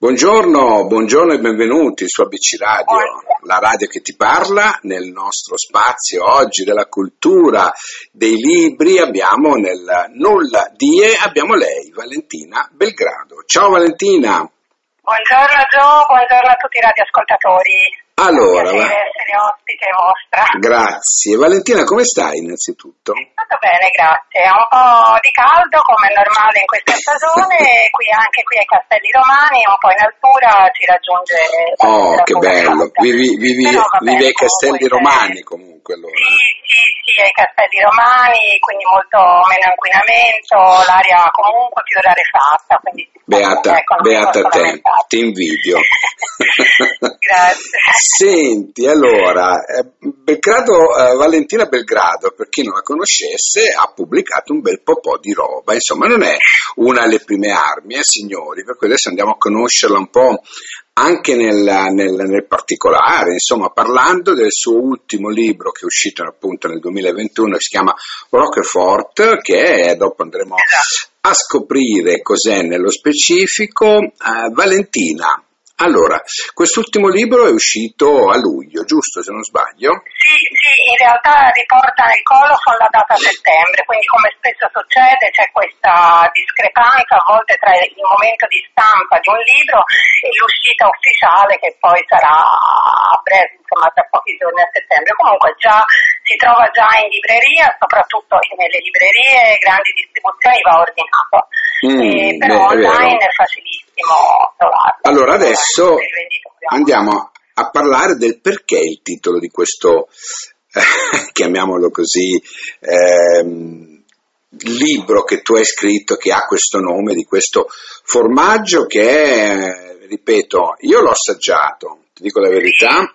Buongiorno, buongiorno e benvenuti su ABC Radio, la radio che ti parla nel nostro spazio oggi della cultura, dei libri, abbiamo nel Nulla Die, abbiamo lei, Valentina Belgrado. Ciao Valentina! Buongiorno Gio, buongiorno a tutti i radioascoltatori. Allora, va... essere ospite vostra. Grazie. Valentina, come stai innanzitutto? Tutto bene, grazie. Un po' di caldo come è normale in questa stagione, qui anche qui ai Castelli Romani, un po' in altura ci raggiunge. Oh, che bello. Vivi, vivi, vivi ai Castelli Romani comunque allora. Sì, sì, sì, ai Castelli Romani, quindi molto meno inquinamento, l'aria comunque più rarefatta. Quindi, beata, ecco, beata te, ti invidio. Grazie. Senti, allora, eh, Belgrado, eh, Valentina Belgrado, per chi non la conoscesse, ha pubblicato un bel po' di roba, insomma non è una delle prime armi, eh, signori, per cui adesso andiamo a conoscerla un po' anche nel, nel, nel, particolare, insomma, parlando del suo ultimo libro che è uscito appunto nel 2021, che si chiama Roquefort, che dopo andremo a scoprire cos'è nello specifico. Eh, Valentina, allora, quest'ultimo libro è uscito a luglio, giusto se non sbaglio? Sì, sì, in realtà riporta nel colofon la data settembre, quindi come spesso succede c'è questa discrepanza a volte tra il momento di stampa di un libro e l'uscita ufficiale che poi sarà a breve, insomma tra pochi giorni a settembre. Comunque già si trova già in libreria, soprattutto nelle librerie grandi distribuzioni va ordinato, mm, però beh, online è, è facilissimo trovarlo. Allora adesso andiamo a parlare del perché il titolo di questo, chiamiamolo così, ehm, libro che tu hai scritto che ha questo nome di questo formaggio che è, ripeto, io l'ho assaggiato, ti dico la verità,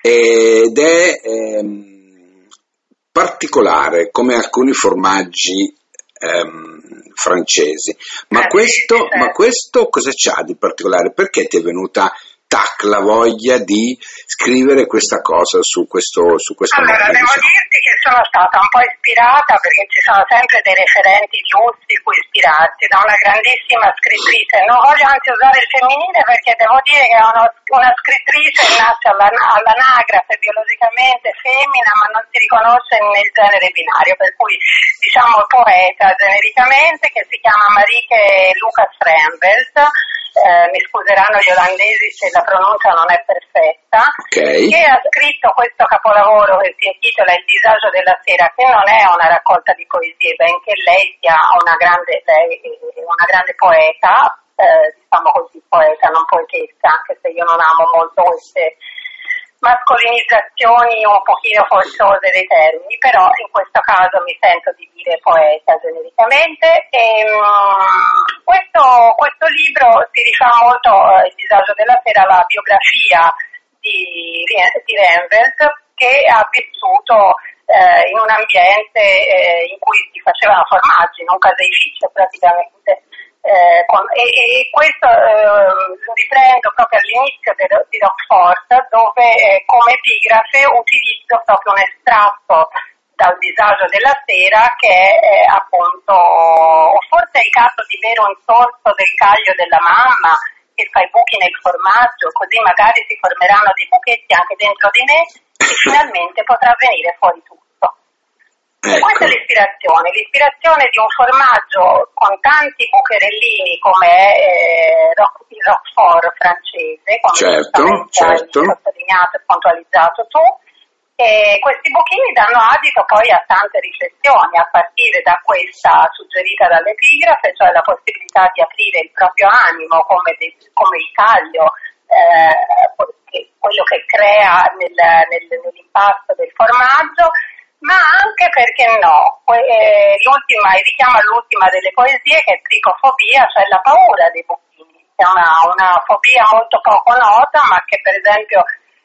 ed è ehm, particolare come alcuni formaggi ehm, francesi. Ma, eh, questo, certo. ma questo cosa c'ha di particolare? Perché ti è venuta tac la voglia di scrivere questa cosa su questo su questa allora devo diciamo. dirti che sono stata un po' ispirata perché ci sono sempre dei referenti giusti cui ispirarsi da una grandissima scrittrice. Non voglio anzi usare il femminile perché devo dire che è una, una scrittrice nasce alla, all'anagrafe biologicamente femmina ma non si riconosce nel genere binario per cui diciamo poeta genericamente che si chiama Marike Lucas Rembelt eh, mi scuseranno gli olandesi se la pronuncia non è perfetta, okay. che ha scritto questo capolavoro che si intitola Il disagio della sera, che non è una raccolta di poesie, benché lei sia una grande, lei, una grande poeta, eh, diciamo così poeta, non poetessa, anche se io non amo molto queste mascolinizzazioni un pochino forzose dei termini, però in questo caso mi sento di dire poeta genericamente. E, um, questo, questo, libro si rifà molto, eh, Il disagio della sera, alla biografia di, di Renvelt che ha vissuto eh, in un ambiente eh, in cui si facevano formaggi, in un caseificio praticamente eh, con, e, e, questo eh, riprendo proprio all'inizio de, di Rockford dove eh, come epigrafe utilizzo proprio un estratto dal disagio della sera che è appunto forse è il caso di bere un sorso del caglio della mamma che fa i buchi nel formaggio così magari si formeranno dei buchetti anche dentro di me e finalmente potrà venire fuori tutto. Ecco. Questa è l'ispirazione, l'ispirazione di un formaggio con tanti bucherellini come eh, il Roquefort francese, come certo, certo. hai sottolineato e puntualizzato tu, e questi buchini danno adito poi a tante riflessioni, a partire da questa suggerita dall'epigrafe, cioè la possibilità di aprire il proprio animo come, de, come il taglio, eh, quello che crea nel, nel, nell'impasto del formaggio, ma anche perché no, eh, l'ultima, richiama l'ultima delle poesie che è tricofobia, cioè la paura dei buchini, è una, una fobia molto poco nota, ma che per esempio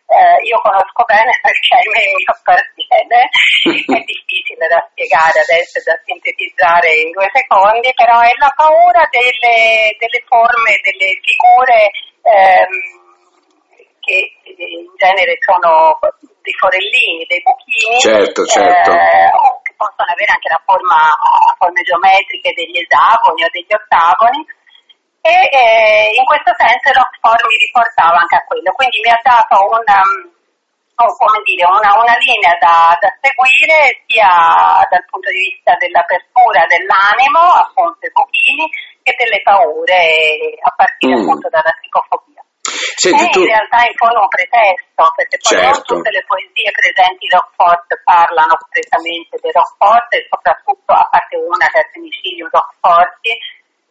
eh, io conosco bene perché ahimè mi appartiene, è difficile da spiegare adesso, da sintetizzare in due secondi, però è la paura delle, delle forme, delle figure ehm, che in genere sono dei forellini, dei buchini, certo, certo. Eh, che possono avere anche la forma, forme geometriche degli esagoni o degli ottagoni. e eh, in questo senso Rockford mi riportava anche a quello, quindi mi ha dato una, um, come dire, una, una linea da, da, seguire sia dal punto di vista dell'apertura dell'animo, appunto i pochini, che delle paure a partire mm. appunto dalla psicofobia. Senti, è tu... in realtà in fondo un pretesto, perché poi certo. non tutte le poesie presenti in Rockford parlano prettamente di Rockford e soprattutto, a parte una che è il femminicidio Rockforti,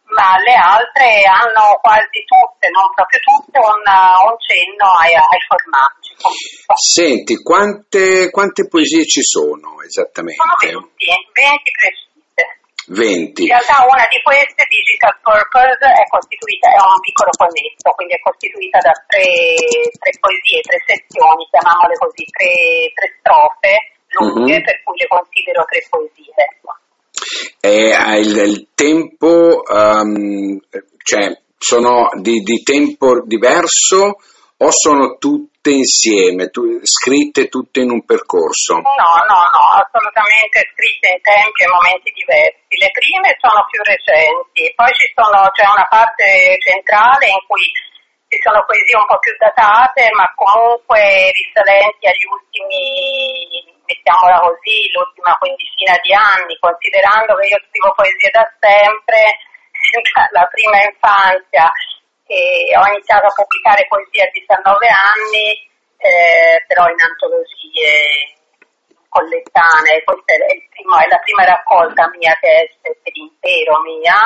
ma le altre hanno quasi tutte, non proprio tutte, un, un cenno ai, ai formaggi. Senti, quante, quante, poesie ci sono esattamente? Sono 20, 20 precise. 20. In realtà una di queste, Digital Purpose, è costituita, è un piccolo poemetto, quindi è costituita da tre, tre poesie, tre sezioni, chiamiamole così, tre, tre strofe lunghe, mm-hmm. per cui le considero tre poesie. Ecco e il, il tempo, um, cioè sono di, di, tempo diverso o sono tutte insieme, tu, scritte tutte in un percorso? No, no, no, assolutamente scritte in tempi e momenti diversi. Le prime sono più recenti, poi c'è una parte centrale in cui ci sono poesie un po' più datate, ma comunque risalenti agli ultimi mettiamola così, l'ultima quindicina di anni, considerando che io scrivo poesie da sempre, la prima infanzia, e ho iniziato a pubblicare poesie a 19 anni, eh, però in antologie collettanee, questa è, primo, è, la prima raccolta mia che è per intero mia,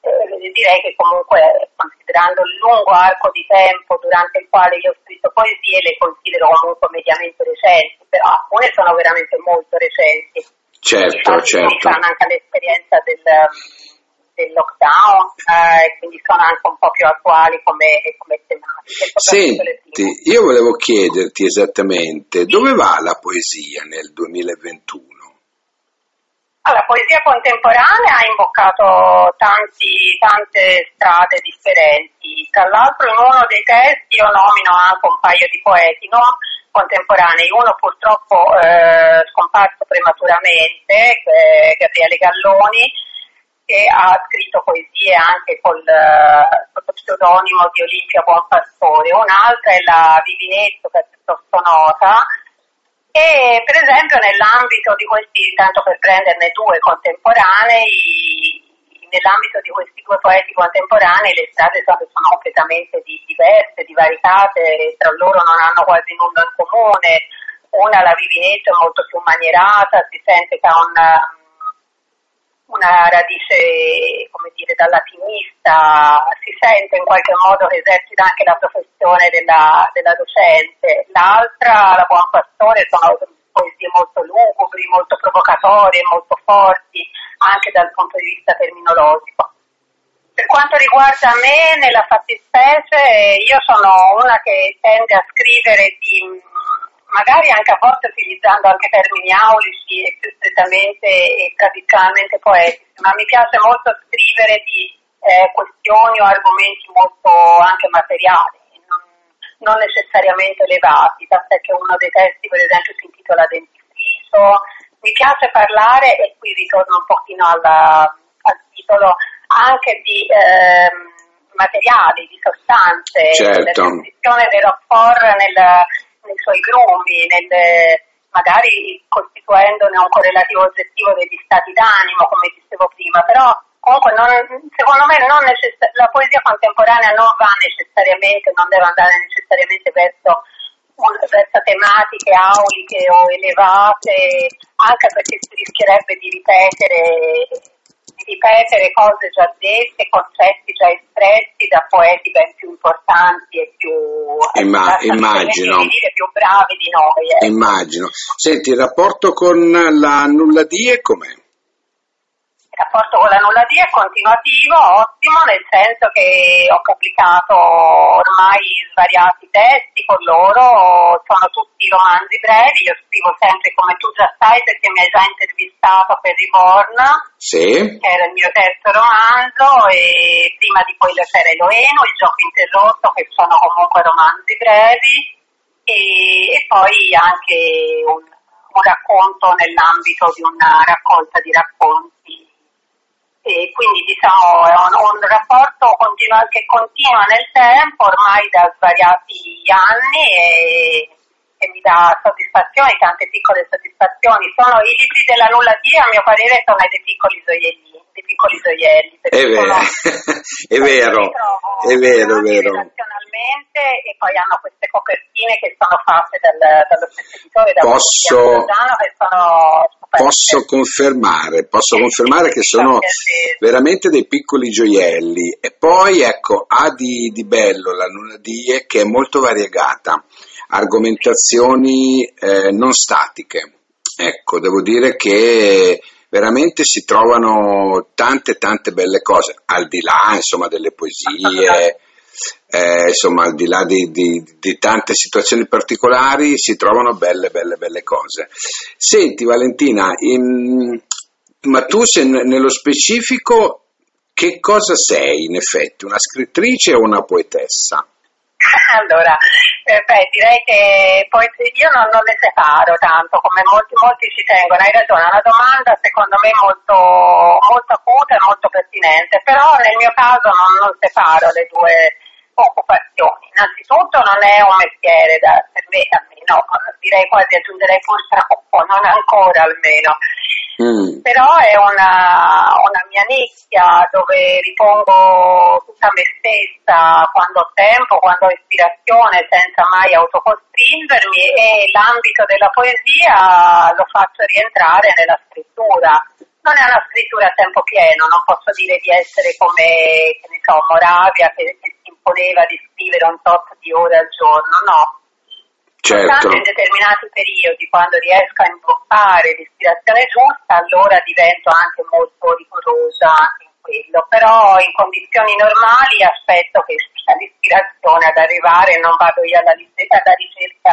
eh, direi che comunque considerando il lungo arco di tempo durante il quale io ho scritto poesie le considero comunque mediamente recenti, però alcune sono veramente molto recenti. Certo, certo. anche l'esperienza del, del lockdown eh, quindi sono anche un po' più attuali come, come tematiche. Senti, io volevo chiederti esattamente dove va la poesia nel 2021? La poesia contemporanea ha imboccato tanti, tante strade differenti. Tra l'altro in uno dei testi io nomino anche un paio di poeti no? contemporanei, uno purtroppo eh, scomparso prematuramente, che è Gabriele Galloni, che ha scritto poesie anche col, sotto pseudonimo di Olimpia Buonpastore, un'altra è la Vivinetto, che è piuttosto nota, e per esempio nell'ambito di questi, tanto per prenderne due contemporanei, nell'ambito di questi due poeti contemporanei le strade sono, completamente di, diverse, divaricate, tra loro non hanno quasi nulla in comune. Una, la Vivinetto, è molto più manierata, si sente che ha una, una radice, come dire, da latinista, si sente in qualche modo che esercita anche la professione della, della docente. L'altra, la Buon Pastore, sono poesie molto lugubri, molto provocatorie, molto forti, anche dal punto di vista terminologico. Per quanto riguarda me, nella fattispecie, io sono una che tende a scrivere di magari anche a volte utilizzando anche termini aulici e più strettamente e tradizionalmente poetici, ma mi piace molto scrivere di eh, questioni o argomenti molto anche materiali, non, non necessariamente elevati, tant'è che uno dei testi per esempio si intitola Dentifricio, mi piace parlare, e qui ritorno un pochino alla, al titolo, anche di eh, materiali, di sostanze, certo. la descrizione rapport nel nei suoi grumi, nelle, magari costituendone un correlativo oggettivo degli stati d'animo, come dicevo prima, però comunque non, secondo me necess- la poesia contemporanea non va necessariamente, non deve andare necessariamente verso, verso tematiche auliche o elevate, anche perché si rischierebbe di ripetere ripetere cose già dette, concetti già espressi da poeti ben più importanti e più, Imma- immagino. più bravi di noi. Eh. Immagino. Senti, il rapporto con la nulla die com'è? Il rapporto con la nulla di è continuativo, ottimo, nel senso che ho pubblicato ormai svariati testi con loro, sono tutti romanzi brevi, io scrivo sempre come tu già sai perché mi hai già intervistato per Reborn, sì. che era il mio terzo romanzo, e prima di quello c'era Eloeno, Il gioco interrotto, che sono comunque romanzi brevi, e, e poi anche un, un racconto nell'ambito di una raccolta di racconti e quindi diciamo è un, un rapporto continua, che continua nel tempo ormai da svariati anni e, e, mi dà soddisfazioni, tante piccole soddisfazioni. Sono i libri della nulla dia, a mio parere, sono dei piccoli gioielli, dei piccoli gioielli. È vero, è vero, è vero, è vero. e poi hanno queste copertine che sono fatte dal, dallo stesso editore, da Posso... che sono Posso confermare, posso confermare che sono veramente dei piccoli gioielli. E poi ecco ha di, di bello la Luna Die che è molto variegata, argomentazioni eh, non statiche, ecco devo dire che veramente si trovano tante tante belle cose al di là insomma delle poesie eh, insomma al di là di, di, di, tante situazioni particolari si trovano belle belle belle cose senti Valentina in, ma tu sei nello specifico che cosa sei in effetti una scrittrice o una poetessa? Allora, eh, beh, direi che poi io non, non, le separo tanto come molti, molti ci tengono, hai ragione, è una domanda secondo me molto, molto acuta e molto pertinente, però nel mio caso non, non separo le due, occupazioni. Innanzitutto non è un mestiere da, per me, almeno direi quasi aggiungerei purtroppo, non ancora almeno. Mm. Però è una, una, mia nicchia dove ripongo tutta me stessa quando ho tempo, quando ho ispirazione, senza mai autocostringermi e l'ambito della poesia lo faccio rientrare nella scrittura non è una scrittura a tempo pieno, non posso dire di essere come, che ne so, Moravia che, che si imponeva di scrivere un tot di ore al giorno, no. Certo. in determinati periodi, quando riesco a imboccare l'ispirazione giusta, allora divento anche molto rigorosa in quello, però in condizioni normali aspetto che sia l'ispirazione ad arrivare non vado io alla, alla ricerca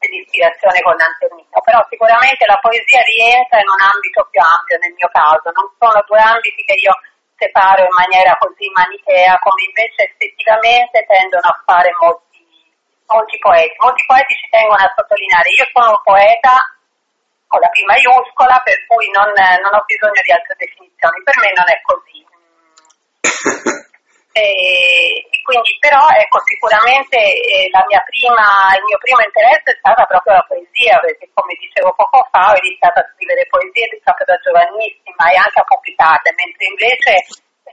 dell'ispirazione con Antonino, però sicuramente la poesia rientra in un ambito più ampio nel mio caso, non sono due ambiti che io separo in maniera così manichea come invece effettivamente tendono a fare molti, molti poeti. Molti poeti ci tengono a sottolineare, io sono un poeta con la P maiuscola per cui non, non ho bisogno di altre definizioni, per me non è così. E, quindi però ecco sicuramente eh, prima, il mio primo interesse è stata proprio la poesia perché come dicevo poco fa ho iniziato a scrivere poesie proprio da giovanissima e anche a pubblicarle mentre invece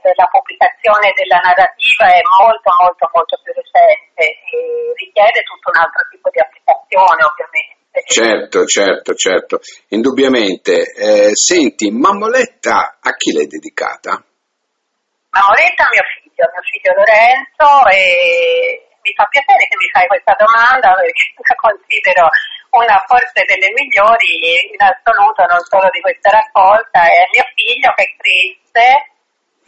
eh, la pubblicazione della narrativa è molto molto molto più recente e richiede tutto un altro tipo di applicazione ovviamente. Certo, certo, certo, indubbiamente. Eh, senti, Mammoletta a chi l'hai dedicata? Mammoletta a mio figlio mio figlio Lorenzo e mi fa piacere che mi fai questa domanda perché la considero una forse delle migliori in assoluto non solo di questa raccolta, è mio figlio che triste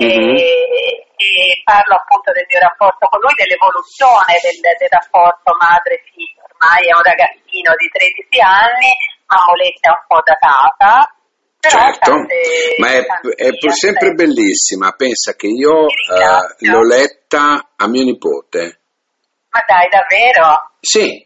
mm-hmm. e, e, parlo appunto del mio rapporto con lui, dell'evoluzione del, del rapporto madre-figlio, ormai è un ragazzino di 13 anni, Amoletta è un po' datata, certo, tante, ma è, è pur sempre bellissima. Pensa che io uh, l'ho letta a mio nipote. Ma dai, davvero? Sì.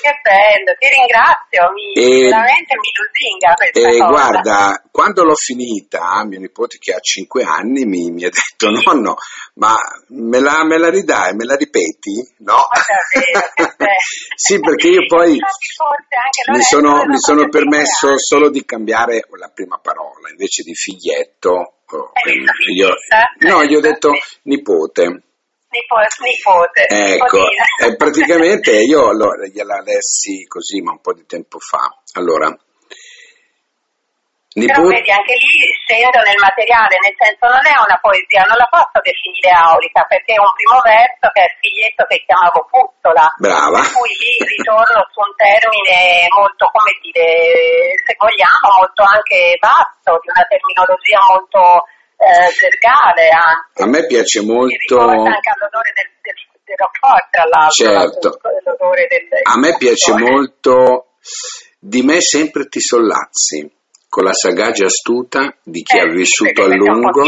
Che bello, ti ringrazio, mi, e, veramente mi lusinga questa e cosa. guarda, quando l'ho finita, mio nipote che ha 5 anni mi, mi ha detto nonno, ma me la, me la, ridai, me la ripeti? No? sì, perché io poi mi sono, mi sono permesso solo di cambiare la prima parola, invece di figlietto, oh, io, no, gli ho detto nipote. Nipote, ecco, eh, praticamente io lo, gliela lessi così, ma un po' di tempo fa. Allora, Nipote... Però vedi, anche lì scendo nel materiale, nel senso non è una poesia, non la posso definire aulica, perché è un primo verso che è il figlietto che chiamavo Puzzola. Brava. Per cui lì ritorno su un termine molto, come dire, se vogliamo, molto anche vasto, di una terminologia molto eh, gergale anche. A me piace molto... anche all'odore del, del, del Roquefort, tra l'altro. Certo. Del, a me piace molto... Di me sempre ti sollazzi con la sagacia astuta di chi eh, ha vissuto a lungo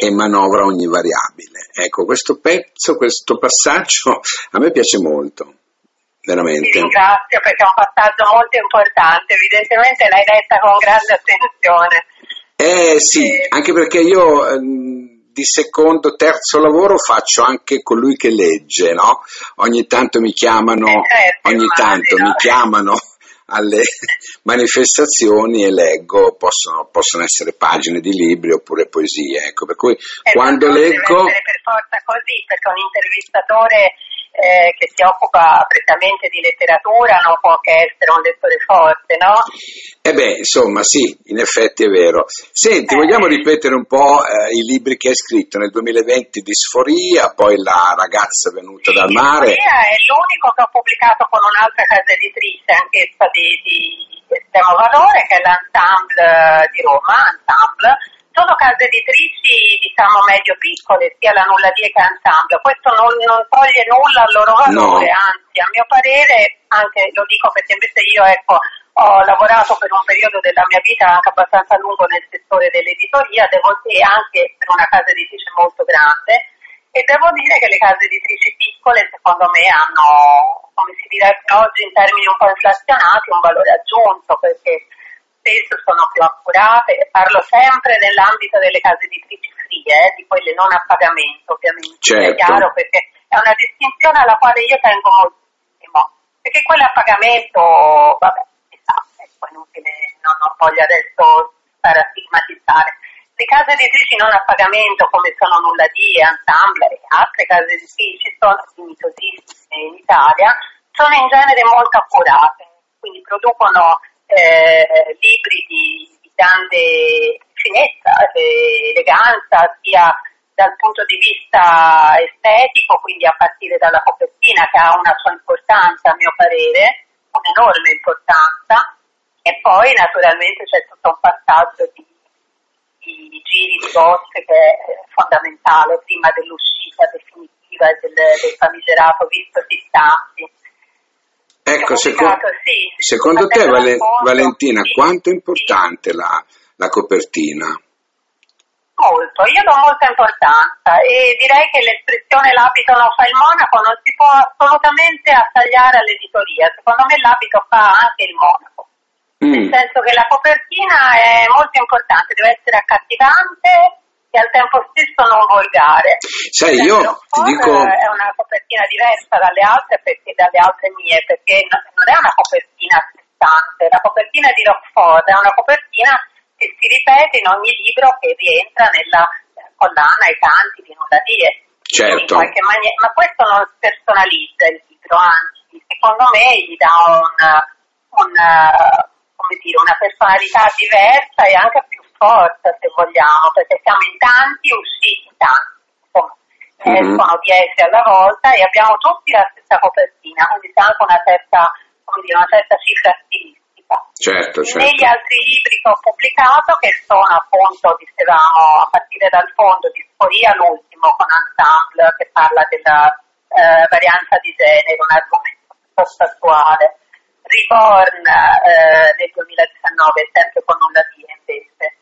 e manovra ogni variabile. Ecco, questo pezzo, questo passaggio a me piace molto, veramente. Ti ringrazio perché è un passaggio molto importante, evidentemente l'hai letta con grande attenzione. Eh sì, eh, anche perché io ehm, di secondo, terzo lavoro faccio anche colui che legge, no? Ogni tanto mi chiamano, eh, certo, ogni tanto mi chiamano alle manifestazioni e leggo, possono, possono, essere pagine di libri oppure poesie, ecco, per cui esatto, quando leggo... Per forza così, perché un intervistatore eh, che si occupa prettamente di letteratura non può che essere un lettore forte, no? Eh beh, insomma, sì, in effetti è vero. Senti, eh. vogliamo ripetere un po' eh, i libri che hai scritto nel 2020 di Sforia, poi La ragazza venuta sì, dal mare. Sforia è l'unico che ho pubblicato con un'altra casa editrice, anch'essa di, di estremo valore, che è l'Ensemble di Roma, Ensemble sono case editrici diciamo medio piccole, sia la Nulla Die che Ensemble, questo non, non toglie nulla al loro valore, no. anzi a mio parere, anche lo dico perché invece io ecco, ho lavorato per un periodo della mia vita anche abbastanza lungo nel settore dell'editoria, devo dire anche per una casa editrice molto grande e devo dire che le case editrici piccole secondo me hanno, come si direbbe oggi in termini un po' inflazionati, un valore aggiunto perché spesso sono più accurate, parlo sempre nell'ambito delle case editrici free, eh, di quelle non a pagamento ovviamente, certo. è chiaro perché è una distinzione alla quale io tengo moltissimo, perché quelle a pagamento, vabbè, ecco, inutile, non, non voglio adesso stare a stigmatizzare. Le case editrici non a pagamento come sono Nulla di, Ensemble e altre case editrici sono dignitosissime in Italia, sono in genere molto accurate, quindi producono eh, libri di, di, grande finezza, e eleganza, sia dal punto di vista estetico, quindi a partire dalla copertina che ha una sua importanza a mio parere, un'enorme importanza, e poi naturalmente c'è tutto un passaggio di, di giri di bosche che è fondamentale prima dell'uscita definitiva del, del famigerato visto di stampi Ecco, secondo, sì, secondo te Vale, Valentina, sì, quanto è importante sì. la, la copertina? Molto, io do molta importanza e direi che l'espressione l'abito non fa il monaco non si può assolutamente attagliare all'editoria, secondo me l'abito fa anche il monaco, mm. nel senso che la copertina è molto importante, deve essere accattivante, e al tempo stesso non volgare. Sai, io ti dico... È una copertina diversa dalle altre, perché, dalle altre mie, perché non è una copertina a sé stante, la copertina di Rockford è una copertina che si ripete in ogni libro che rientra nella collana ai canti di Nulla Dire. Certo. Maniera, ma questo non personalizza il libro, anzi, secondo me gli dà un, un, dire, una personalità diversa e anche più forza se vogliamo, perché siamo in tanti, usciti tanti, mm-hmm. escono 10 alla volta e abbiamo tutti la stessa copertina, quindi c'è anche una certa, dire, una certa cifra stilistica. Certo, certo. Negli altri libri che ho pubblicato, che sono appunto, dicevamo, a partire dal fondo di Sporia, l'ultimo con Ensemble, che parla della eh, varianza di genere, un argomento piuttosto attuale. Reborn eh, nel 2019, sempre con nulla di invece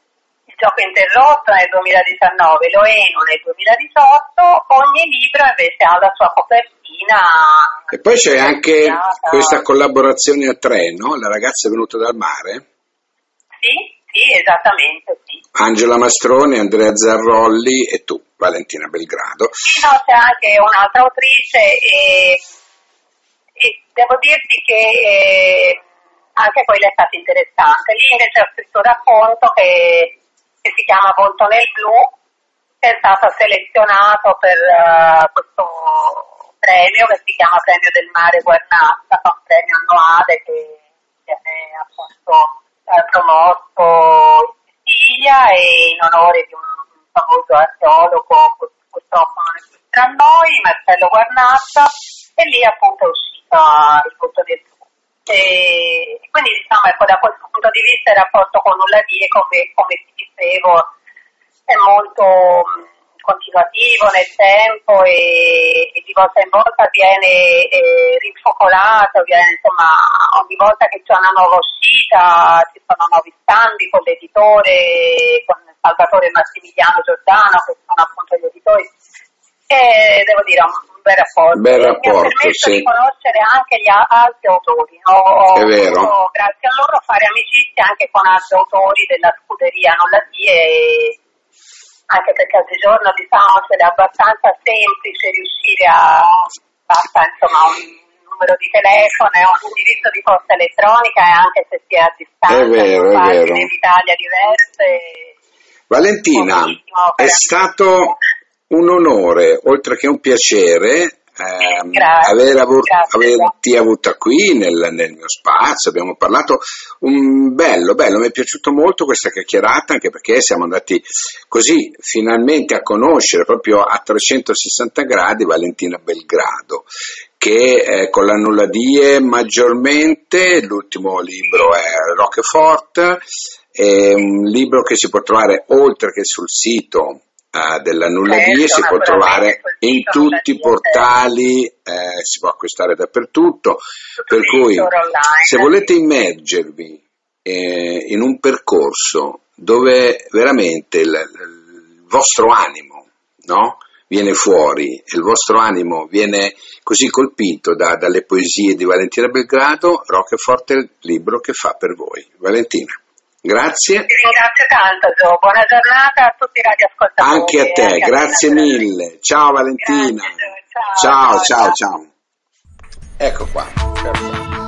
gioco interrotto nel 2019, lo Eno nel 2018, ogni libro invece ha la sua copertina. E poi c'è anche questa collaborazione a tre, no? La ragazza è venuta dal mare? Sì, sì, esattamente, sì. Angela Mastroni, Andrea Zarrolli e tu, Valentina Belgrado. Sì, no, c'è anche un'altra autrice e, e devo dirti che... Eh, anche quella è stata interessante. Lì invece ho scritto un racconto che che si chiama Volto nel Blu, che è stato selezionato per uh, questo premio che si chiama Premio del Mare Guernazza, un premio annuale che viene appunto eh, promosso in Sicilia e in onore di un famoso archeologo, purtroppo non è più tra noi, Marcello Guarnazza, e lì appunto è uscita il Volto del. E quindi diciamo, ecco, da questo punto di vista il rapporto con Nulla Die, come, come ti dicevo, è molto continuativo nel tempo e, e, di volta in volta viene eh, rinfocolato, viene, insomma, ogni volta che c'è una nuova uscita ci sono nuovi scambi con l'editore, con Salvatore Massimiliano Giordano, che sono appunto gli editori. E devo dire, bel rapporto. Bel rapporto, mi ha permesso sì. di conoscere anche gli altri autori. Ho, È vero. potuto, grazie a loro, fare amicizia anche con altri autori della scuderia non la e anche perché oggigiorno diciamo che è abbastanza semplice riuscire a basta insomma un numero di telefono e un indirizzo di posta elettronica e anche se si è a distanza È vero, in è vero. d'Italia diverse Valentina, è stato un onore, oltre che un piacere, ehm, Grazie, aver grazie. averti avuta qui nel, nel mio spazio, abbiamo parlato, un bello, bello, mi è piaciuto molto questa chiacchierata anche perché siamo andati così finalmente a conoscere proprio a 360 gradi Valentina Belgrado che eh, con la nulla die maggiormente, l'ultimo libro è Roquefort, è un libro che si può trovare oltre che sul sito eh, della nulla Certo, die, si può trovare in tutti i portali, eh, si può acquistare dappertutto, per cui se volete immergervi eh, in un percorso dove veramente il, il vostro animo no? viene fuori, il vostro animo viene così colpito da- dalle poesie di Valentina Belgrado, Roquefort è il libro che fa per voi. Valentina, grazie. Ti ringrazio tanto Gio, buona giornata a tutti i radioascoltatori. Anche a te, a grazie mille. Ciao Valentina. Grazie, ciao, ciao. ciao. ciao. Ecco qua. perfetto.